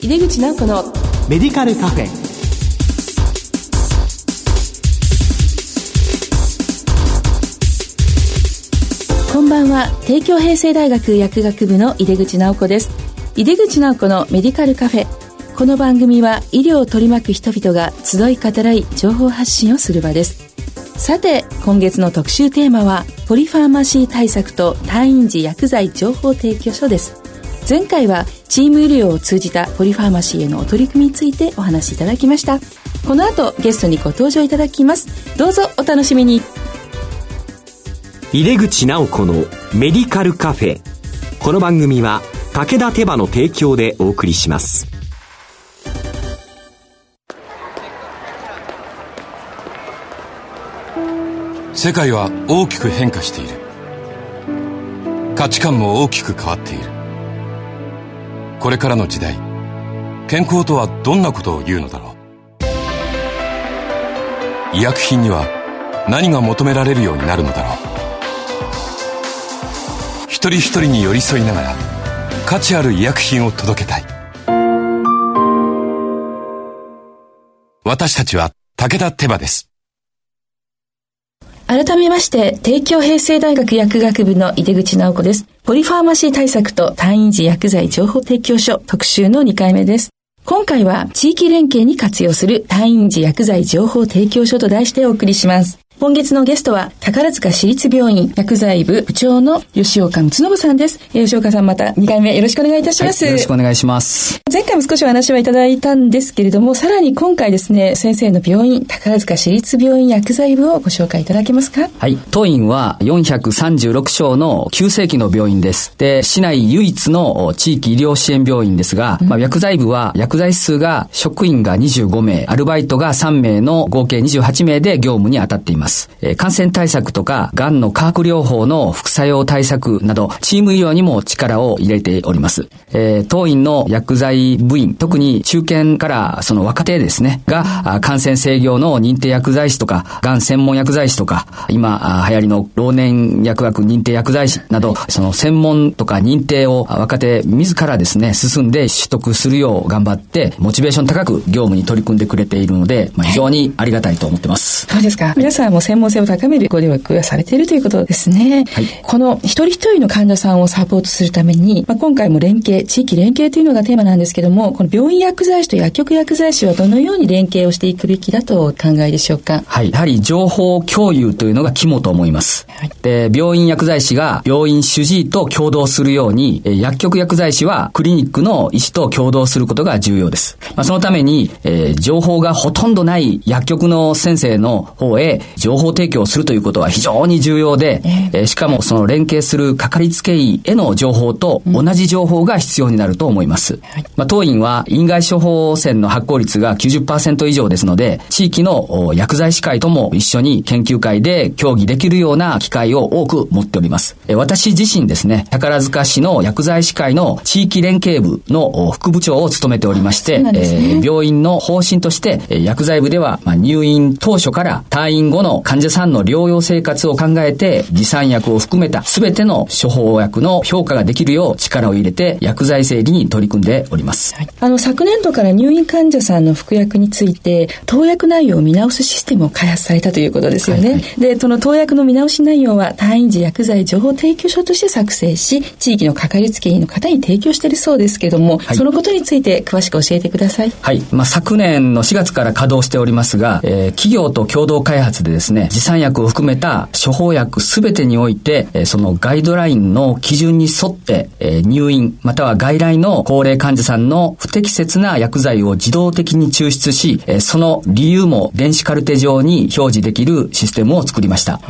井出口直子のメディカルカフェ。こんばんは。帝京平成大学薬学部の井出口直子です。井出口直子のメディカルカフェ。この番組は医療を取り巻く人々が集い語らい情報発信をする場です。さて今月の特集テーマはポリファーマシー対策と退院時薬剤情報提供書です前回はチーム医療を通じたポリファーマシーへのお取り組みについてお話しいただきました。この後ゲストにご登場いただきます。どうぞお楽しみに。入れ口直子のメディカルカフェ。この番組は武田手羽の提供でお送りします。世界は大きく変化している。価値観も大きく変わっているこれからの時代健康とはどんなことを言うのだろう。医薬品には何が求められるようになるのだろう。一人一人に寄り添いながら価値ある医薬品を届けたい。私たちは武田手羽です。改めまして、帝京平成大学薬学部の井出口直子です。ポリファーマシー対策と退院時薬剤情報提供書特集の2回目です。今回は地域連携に活用する退院時薬剤情報提供書と題してお送りします。今月のゲストは、宝塚市立病院薬剤部部長の吉岡睦信さんです。吉岡さんまた2回目よろしくお願いいたします、はい、よろしくお願いします。前回も少しお話はいただいたんですけれども、さらに今回ですね、先生の病院、宝塚市立病院薬剤部をご紹介いただけますか？はい。当院は436床の急性期の病院です。で、市内唯一の地域医療支援病院ですが、うん、まあ、薬剤部は薬剤数が職員が25名、アルバイトが3名の合計28名で業務に当たっています。ます。えー、感染対策とか、癌の化学療法の副作用対策など、チーム医療にも力を入れております。えー、当院の薬剤部員、特に中堅からその若手ですね、が、感染制御の認定薬剤師とか、癌専門薬剤師とか、今、流行りの老年薬学認定薬剤師など、その専門とか認定を若手自らですね、進んで取得するよう頑張って、モチベーション高く業務に取り組んでくれているので、まあ、非常にありがたいと思ってます。そうですか？皆さんも専門性を高めるご努力がされているということですね。はい、この一人一人の患者さんをサポートするために、まあ、今回も連携、地域連携というのがテーマなんですけども、この病院薬剤師と薬局薬剤師はどのように連携をしていくべきだとお考えでしょうか？はい。やはり情報共有というのが肝と思います。はい、で、病院薬剤師が病院主治医と共同するように、薬局薬剤師はクリニックの医師と共同することが重要です。まあ、そのために、えー、情報がほとんどない薬局の先生の方へ情報提供するということは非常に重要で、えー、しかもその連携するかかりつけ医への情報と同じ情報が必要になると思います。うん、まあ、当院は院外処方箋の発行率が90%以上ですので、地域の薬剤師会とも一緒に研究会で協議できるような機会を多く持っております。えー、私自身ですね、宝塚市の薬剤師会の地域連携部の副部長を務めておりまして、ね、えー、病院の方針として、薬剤部では、まあ、入院当初から退院後の患者さんの療養生活を考えて、持参薬を含めた全ての処方薬の評価ができるよう力を入れて薬剤整理に取り組んでおります。はい、あの、昨年度から入院患者さんの服薬について、投薬内容を見直すシステムを開発されたということですよね。はいはい、で、その投薬の見直し内容は、退院時薬剤情報提供書として作成し、地域のかかりつけ医の方に提供しているそうですけども、はい、そのことについて詳しく教えてください。はい。まあ、昨年の4月から稼働しておりますが、えー、企業と共同開発でですね、持参薬を含めた処方薬すべてにおいて、えー、そのガイドラインの基準に沿って、えー、入院、または外来の高齢患者さんの不適切な薬剤を自動的に抽出し、えー、その理由も電子カルテ上に表示できるシステムを作りました。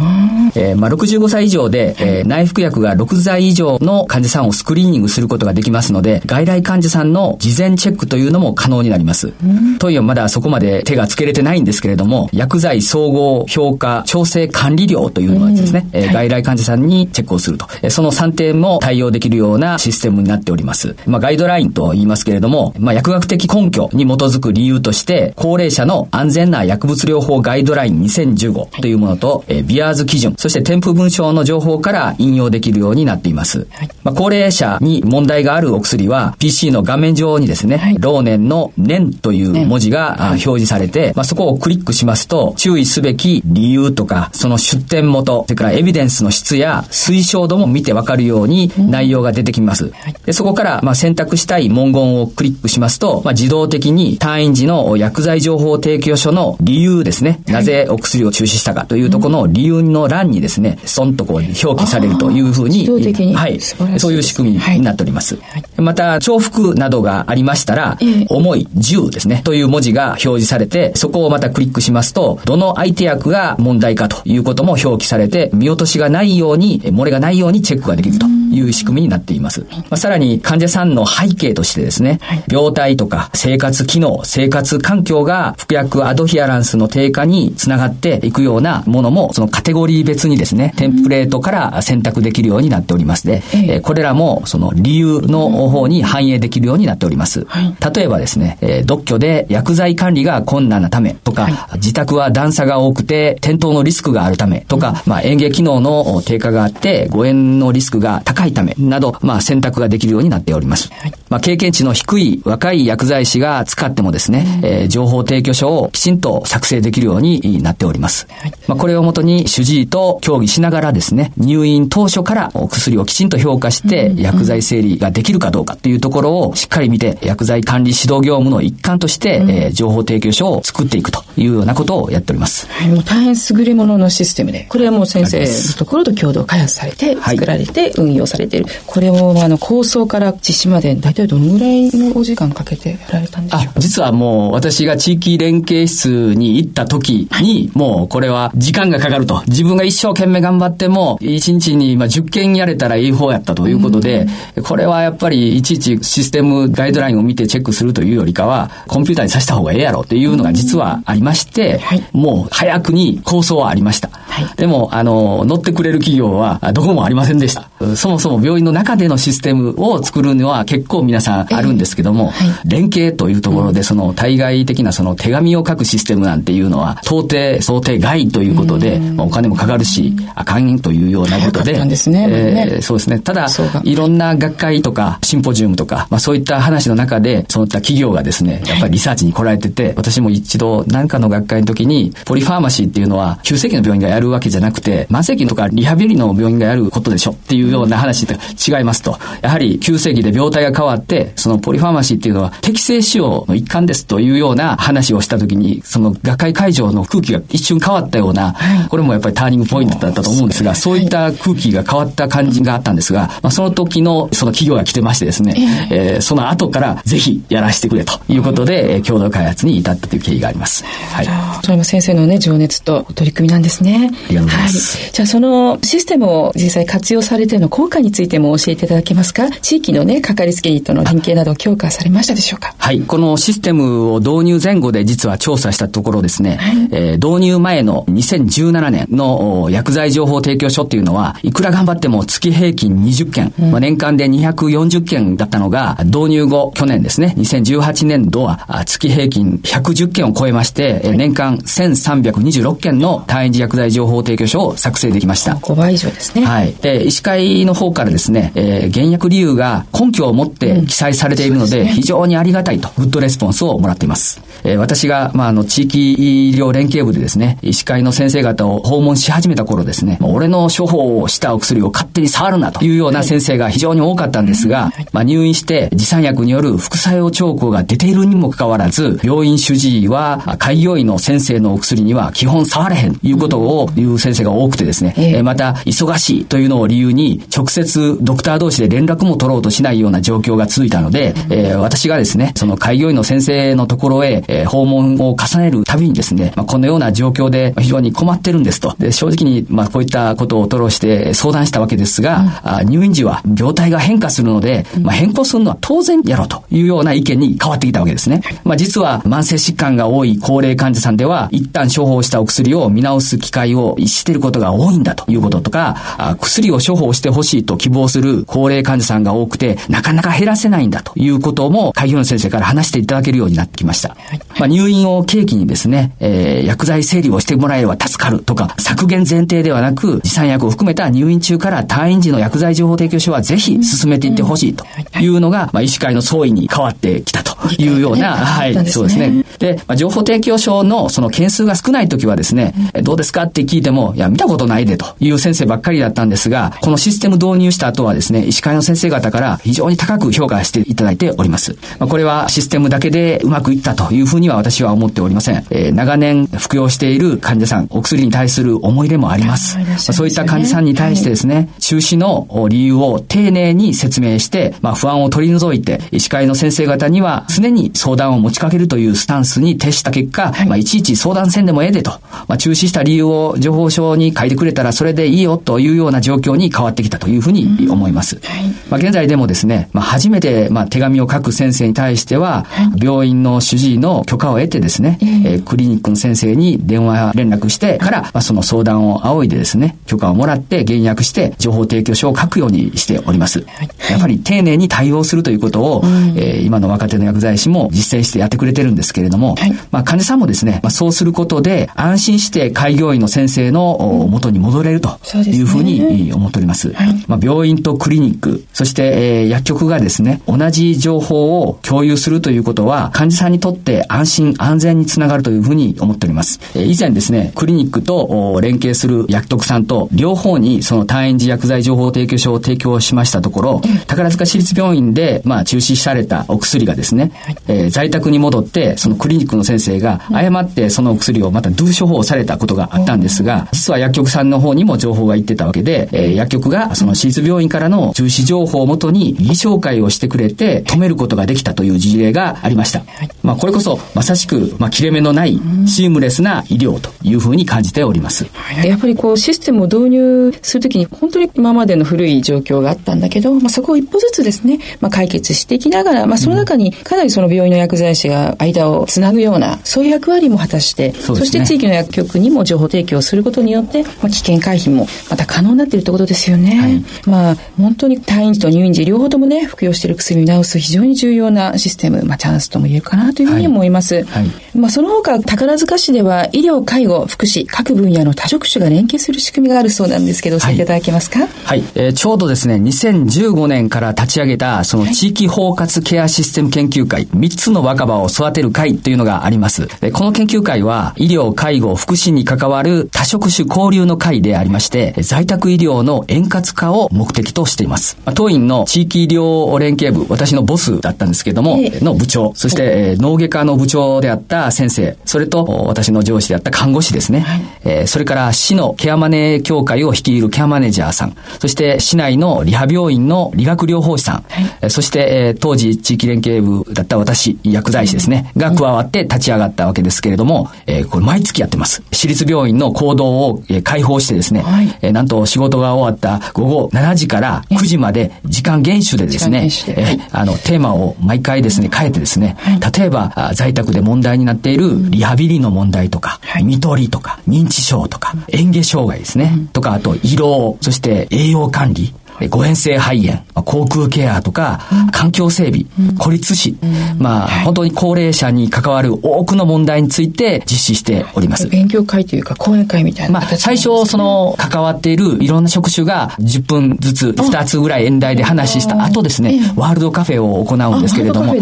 えー、まあ、65歳以上で、えー、内服薬が6剤以上の患者さんをスクリーニングすることができますので、外来患者さんの事前チェックというのも可能になります。当院はまだそこまで手がつけれてないんですけれども、薬剤総合表評価調整管理料というのはですね、えー、外来患者さんにチェックをすると。その3点も対応できるようなシステムになっております。まあ、ガイドラインと言いますけれども、まあ、薬学的根拠に基づく理由として、高齢者の安全な薬物療法ガイドライン2015というものと、えー、ビアーズ基準、そして添付文章の情報から引用できるようになっています。はい、まあ、高齢者に問題があるお薬は、PC の画面上にですね、はい、老年の年という文字が、表示されて、まあ、そこをクリックしますと、注意すべき理由とか、その出典元、それからエビデンスの質や推奨度も見てわかるように内容が出てきます。でそこから、まあ、選択したい文言をクリックしますと、まあ、自動的に退院時の薬剤情報提供書の理由ですね、なぜお薬を中止したかというところの理由の欄にですね、そんとこう表記されるというふうに、はい、そういう仕組みになっております。はい、また、重複などがありましたら、えー、重い10ですね、という文字が表示されて、そこをまたクリックしますと、どの相手役が問題かということも表記されて、見落としがないように、漏れがないようにチェックができるという仕組みになっています。まあ、さらに、患者さんの背景としてですね、はい、病態とか生活機能、生活環境が服薬アドヒアランスの低下につながっていくようなものも、そのカテゴリー別にですね、テンプレートから選択できるようになっております。で、え。ー、これらもその理由の方に反映できるようになっております。はい、例えばですね、えー、独居で薬剤管理が困難なためとか、はい、自宅は段差が多くて転倒のリスクがあるためとか、まあ、園芸機能の低下があって誤嚥のリスクが高いためなど、まあ、選択ができるようになっております。はい、まあ、経験値の低い若い薬剤師が使ってもですね、えー、情報提供書をきちんと作成できるようになっております。はい、まあ、これをもとに主治医と協議しながらですね、入院当初からお薬をきちんと評価して、薬剤整理ができるかどうかっていうところをしっかり見て、薬剤管理指導業務の一環として、うん、えー、情報提供書を作っていくというようなことをやっております。はい、大変優れもののシステムで、これはもう先生のところと共同開発されて、作られて、運用されている。これを、あの、構想から実施まで、大体どのぐらいのお時間かけてやられたんでしょうか？実はもう、私が地域連携室に行った時に、もうこれは時間がかかると。自分が一生懸命頑張っても、1日にまあ10件やれたらいい方やったということで、これはやっぱりいちいちシステムガイドラインを見てチェックするというよりかは、コンピューターにさした方がええやろっていうのが実はありまして、もう早くに構想はありました。でも、あの、乗ってくれる企業はどこもありませんでした。そもそも病院の中でのシステムを作るのは結構皆さんあるんですけども、連携というところでその対外的なその手紙を書くシステムなんていうのは到底想定外ということで、お金もかかるし、あかんというようなことで、ですね、えー、そうですね。ただ、いろんな学会とかシンポジウムとか、まあそういった話の中で、そういった企業がですね、やっぱりリサーチに来られてて、私も一度何かの学会の時に、ポリファーマシーっていうのは、急性期の病院がやるわけじゃなくて、慢性期とかリハビリの病院がやることでしょっていうような話と違いますと、やはり急性期で病態が変わって、そのポリファーマシーっていうのは適正使用の一環ですというような話をした時に、その学会会場の空気が一瞬変わったような、これもやっぱりターニングポイントだったと思うんですが、そういった空気が変わった感じがあったんですが、まあ、その時のその企業が来てましてですね、えー、その後からぜひやらせてくれということで、え共同開発に至ったという経緯があります。はい。それも先生のね、情熱と取り組みなんですね。はい、じゃあそのシステムを実際活用されての効果についても教えていただけますか？地域のね、かかりつけ医との連携など強化されましたでしょうか？はい。このシステムを導入前後で実は調査したところですね、はい、えー、導入前の2017年の薬剤情報提供書っていうのは、いくら頑張っても月平均20件、うん、まあ、年間で240件だったのが、導入後、去年ですね、2018年度は月平均110件を超えまして、はい、年間1326件の退院時薬剤情報提供書を作成できました。5倍以上ですね。はい。で、医師会の方からですね、えー、減薬理由が根拠を持って記載されているので、非常にありがたいと、グッドレスポンスをもらっています。えー、私が、まあ、あの、地域医療連携部でですね、医師会の先生方を訪問し始めた頃ですね、俺の処方をしたお薬を勝手に触るなというような先生が非常に多かったんですが、まあ、入院して持参薬による副作用兆候が出ているにもかかわらず、病院主治医は開業医の先生のお薬には基本触れへんということをという先生が多くてですね、えー、また、忙しいというのを理由に、直接ドクター同士で連絡も取ろうとしないような状況が続いたので、えー、私がですね、その開業医の先生のところへ、えー、訪問を重ねるたびにですね、まあ、このような状況で非常に困ってるんですと。で、正直に、まあ、こういったことを吐露して相談したわけですが、うん、入院時は病態が変化するので、まあ、変更するのは当然やろうというような意見に変わってきたわけですね。まあ、実は慢性疾患が多い高齢患者さんでは、一旦処方したお薬を見直す機会を逸していることが多いんだということとか、薬を処方してほしいと希望する高齢患者さんが多くて、なかなか減らせないんだということも、開業の先生から話していただけるようになってきました。はい、まあ、入院を契機にですね、えー、薬剤整理をしてもらえれば助かるとか、削減前提ではなく、持参薬を含めた入院中から退院時の薬剤情報提供書はぜひ進めていってほしいとい。うのが、まあ、医師会の総意に変わってきたというような、はい、そうですね。で、まあ、情報提供書のその件数が少ない。時はですね、どうですかって聞いても、いや、見たことないでという先生ばっかりだったんですが、このシステム導入した後はですね、医師会の先生方から非常に高く評価していただいております。まあ、これはシステムだけでうまくいったというふうには私は思っておりません。えー、長年服用している患者さん、お薬に対する思い入れもあります。まあ、そういった患者さんに対してですね、はい、中止の理由を丁寧に説明して、まあ、不安を取り除いて、医師会の先生方には常に相談を持ちかけるというスタンスに徹した結果、はい、まあ、いちいち相談せんでもええでと、まあ、中止した理由を情報書に書いてくれたらそれでいいよというような状況に変わってきたというふうに思います。うんはい、まあ、現在でもですね、まあ、初めて、まあ、手紙を書く先生に対しては、病院の主治医の許可を得てですね、えー、クリニックの先生に電話連絡してから、まあ、その相談を仰いでですね、許可をもらって減薬して情報提供書を書くようにしております。やっぱり丁寧に対応するということを、えー、今の若手の薬剤師も実践してやってくれてるんですけれども、まあ、患者さんもですね、まあ、そうすることで安心して開業医の先生の元に戻れるというふうに思っております。まあ、病院とクリニック、そして、えー、薬局がですね、同じ情報を共有するということは、患者さんにとって安心安全につながるというふうに思っております。えー、以前ですね、クリニックと連携する薬局さんと両方にその退院時薬剤情報提供書を提供しましたところ、宝塚市立病院で、まあ、中止されたお薬がですね、えー、在宅に戻って、そのクリニックの先生が誤ってそのお薬をまたドゥ処方されたことがあったんですが、実は薬局さんの方にも情報が行ってたわけで、えー、薬局がその私立病院からの中止情報をもとに、理紹介をしてくれて、止めることができたという事例がありました。まあ、これこそ、まさしく、まあ、切れ目のない、シームレスな医療というふうに感じております。やっぱりこう、システムを導入するときに、本当に今までの古い状況があったんだけど、まあ、そこを一歩ずつですね、まあ、解決していきながら、まあ、その中にかなりその病院の薬剤師が間をつなぐような、そういう役割も果たして、そ、ね,、して地域の薬局にも情報提供することによって、まあ、危険回避もまた可能になっているということですよね。はい、まあ、本当に退院時と入院時、両方ともね、服用している薬を見直す非常に重要なシステム、まあ、チャンスとも言えるかなというふうに思います。はい。はい、まあ、その他、宝塚市では医療、介護、福祉、各分野の多職種が連携する仕組みがあるそうなんですけど、教えてい。ただけますか？はい、えー、ちょうどですね、2015年から立ち上げた、その地域包括ケアシステム研究会、3つの若葉を育てる会というのがあります。この研究会は、医療、介護、福祉に関わる多職種交流の会でありまして、在宅医療の円滑化を目的としています。当院の地域医療連携部、私のボスだったんですけども、の部長、そして、えー、脳外科の部長であった先生、それと私の上司であった看護師ですね、はい、えー、それから市のケアマネー協会を率いるケアマネージャーさん、そして市内のリハ病院の理学療法士さん、はい、そして、えー、当時地域連携部だった私、薬剤師ですね、が加わって立ち上がったわけですけれども、えー、これ毎月やってます。私立病院の行動を、えー、開放してですね、はい、えー、なんと仕事が終わった午後7時から9時まで時間厳守でですね、えー、あの、テーマを毎回ですね、変えてですね、はい、例えば、在宅で問題になっているリハビリの問題とか、はい、見取りとか、認知症とか、嚥下障害ですね、うん、とか、あと、胃ろそして栄養管理、誤嚥性肺炎、航空ケアとか、環境整備、孤立死、まあ、本当に高齢者に関わる多くの問題について実施しております。勉強会というか講演会みたいな。まあ、最初、その、関わっているいろんな職種が10分ずつ、2つぐらい演題で話した後ですね、ワールドカフェを行うんですけれども、はい、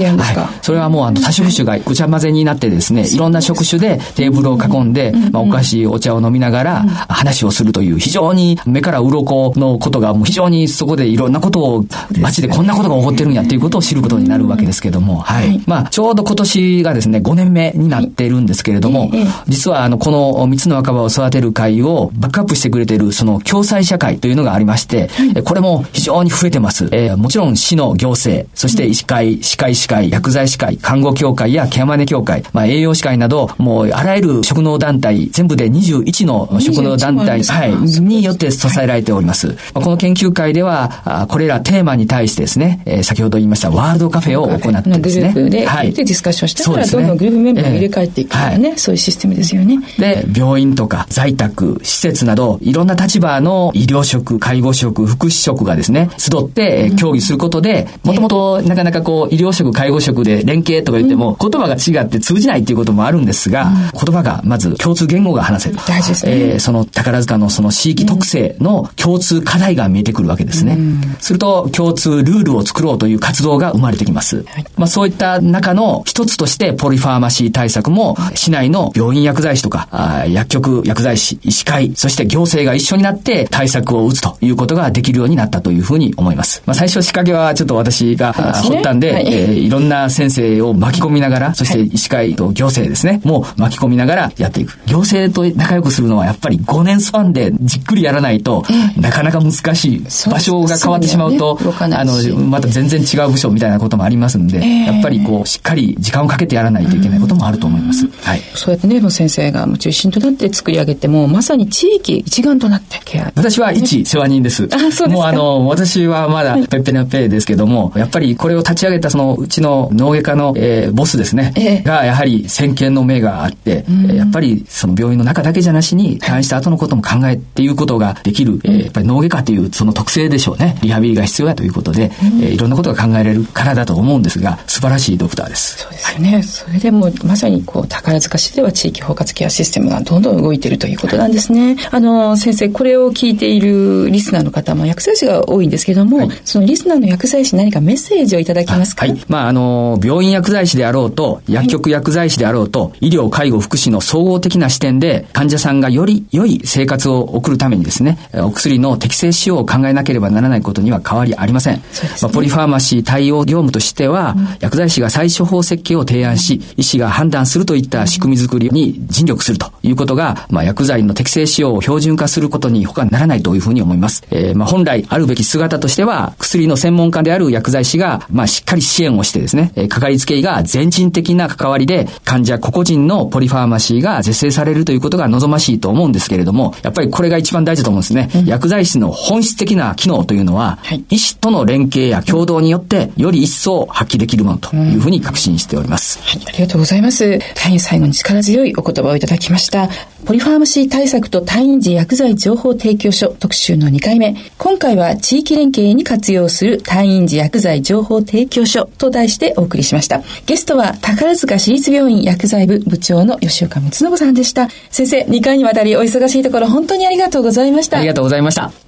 それはもうあの多職種がぐちゃ混ぜになってですね、いろんな職種でテーブルを囲んで、まあ、お菓子、お茶を飲みながら話をするという非常に目から鱗のことがもう非常ににそこでいろんなことを、街でこんなことが起こってるんやっていうことを知ることになるわけですけども、はい。まあ、ちょうど今年がですね、5年目になっているんですけれども、実はあの、この3つの若葉を育てる会をバックアップしてくれている、その共済社会というのがありまして、これも非常に増えてます。えー、もちろん市の行政、そして医師会、歯科医師会、薬剤師会、看護協会やケアマネ協会、まあ、栄養士会など、もうあらゆる職能団体、全部で21の職能団体、はい、によって支えられております。この研究会では、これらテーマに対してですね、えー、先ほど言いましたワールドカフェを行ってですね。グループで、はい、でディスカッションしてから、どんどんグループメンバーを入れ替えていくようなね、そういうシステムですよね。で、病院とか在宅、施設など、いろんな立場の医療職、介護職、福祉職がですね、集って協議することで、もともとなかなかこう、医療職、介護職で連携とか言っても、言葉が違って通じないっていうこともあるんですが、言葉がまず共通言語が話せる。大事ですね。えー、その宝塚のその地域特性の共通課題が見えてくるわけですね。すると、共通ルールを作ろうという活動が生まれてきます。はい、まあそういった中の一つとして、ポリファーマシー対策も、市内の病院薬剤師とか、あ薬局薬剤師、医師会、そして行政が一緒になって対策を打つということができるようになったというふうに思います。まあ最初仕掛けはちょっと私が、掘ったんで、はい、えー、いろんな先生を巻き込みながら、そして医師会と行政ですね、もう巻き込みながらやっていく。行政と仲良くするのはやっぱり5年スパンでじっくりやらないと、なかなか難しい。場所が変わってしまうと、あの、また全然違う部署みたいなこともありますんで、やっぱりこう、しっかり時間をかけてやらないといけないこともあると思います。はい。そうやってね、先生が中心となって作り上げても、まさに地域一丸となってケア。私は一世話人です。あ、そうですもうあの、私はまだペッペナペですけども、やっぱりこれを立ち上げたそのうちの脳外科の、えー、ボスですね、えー、がやはり先見の目があって、やっぱりその病院の中だけじゃなしに、退院した後のことも考えっていうことができる、えー、やっぱり脳外科というその特性でしょうね。リハビリが必要だということで、えー、いろんなことが考えられるからだと思うんですが、素晴らしいドクターです。そうですよね。はい、それでもまさにこう、宝塚市では地域包括ケアシステムがどんどん動いているということなんですね。あの、先生、これを聞いているリスナーの方も薬剤師が多いんですけども、はい、そのリスナーの薬剤師に何かメッセージをいただけますか？はい。まあ、あの、病院薬剤師であろうと、薬局薬剤師であろうと、医療、介護、福祉の総合的な視点で、患者さんがより良い生活を送るためにですね、お薬の適正使用を考えなければならないことには変わりありません。ね、まあ、ポリファーマシー対応業務としては、うん、薬剤師が最処方設計を提案し、医師が判断するといった仕組み作りに尽力するということが、まあ、薬剤の適正使用を標準化することに他ならないというふうに思います。えー、まあ、本来あるべき姿としては、薬の専門家である薬剤師が、まあ、しっかり支援をしてですね、えー、かかりつけ医が全人的な関わりで、患者個々人のポリファーマシーが是正されるということが望ましいと思うんですけれども、やっぱりこれが一番大事だと思うんですね。うん、薬剤師の本質的な機能というのは、はい、医師との連携や共同によって、より一層発揮できるものというふうに確信しております。はい、ありがとうございます。大変最後に力強いお言葉をいただきました。ポリファーマシー対策と退院時薬剤情報提供書特集の2回目。今回は地域連携に活用する退院時薬剤情報提供書と題してお送りしました。ゲストは宝塚市立病院薬剤部部長の吉岡光信さんでした。先生、2回にわたりお忙しいところ本当にありがとうございました。ありがとうございました。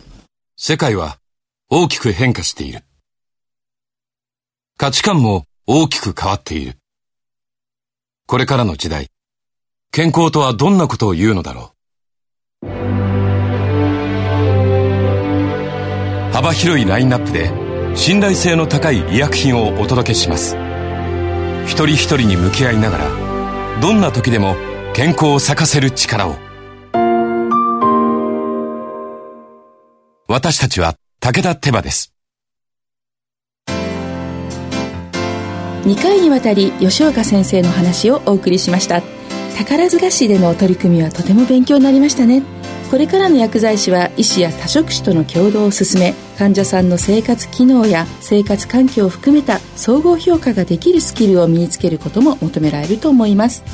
世界は大きく変化している。価値観も大きく変わっている。これからの時代、健康とはどんなことを言うのだろう。幅広いラインナップで信頼性の高い医薬品をお届けします。一人一人に向き合いながら、どんな時でも健康を咲かせる力を。私たちは武田手羽です。2回にわたり吉岡先生の話をお送りしました。宝塚市での取り組みはとても勉強になりましたねこれからの薬剤師は医師や多職種との共同を進め患者さんの生活機能や生活環境を含めた総合評価ができるスキルを身につけることも求められると思います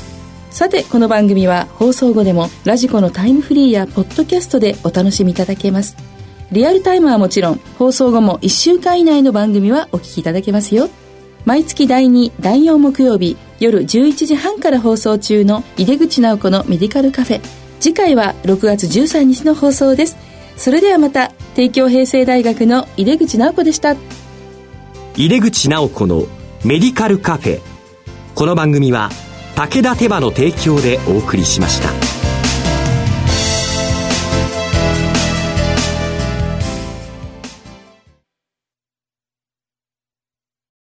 さてこの番組は放送後でもラジコのタイムフリーやポッドキャストでお楽しみいただけますリアルタイムはもちろん放送後も1週間以内の番組はお聞きいただけますよ毎月第2、第4木曜日夜11時半から放送中の井出口直子のメディカルカフェ。次回は6月13日の放送です。それではまた、帝京平成大学の井出口直子でした。井出口直子のメディカルカフェ。この番組は武田手羽の提供でお送りしました。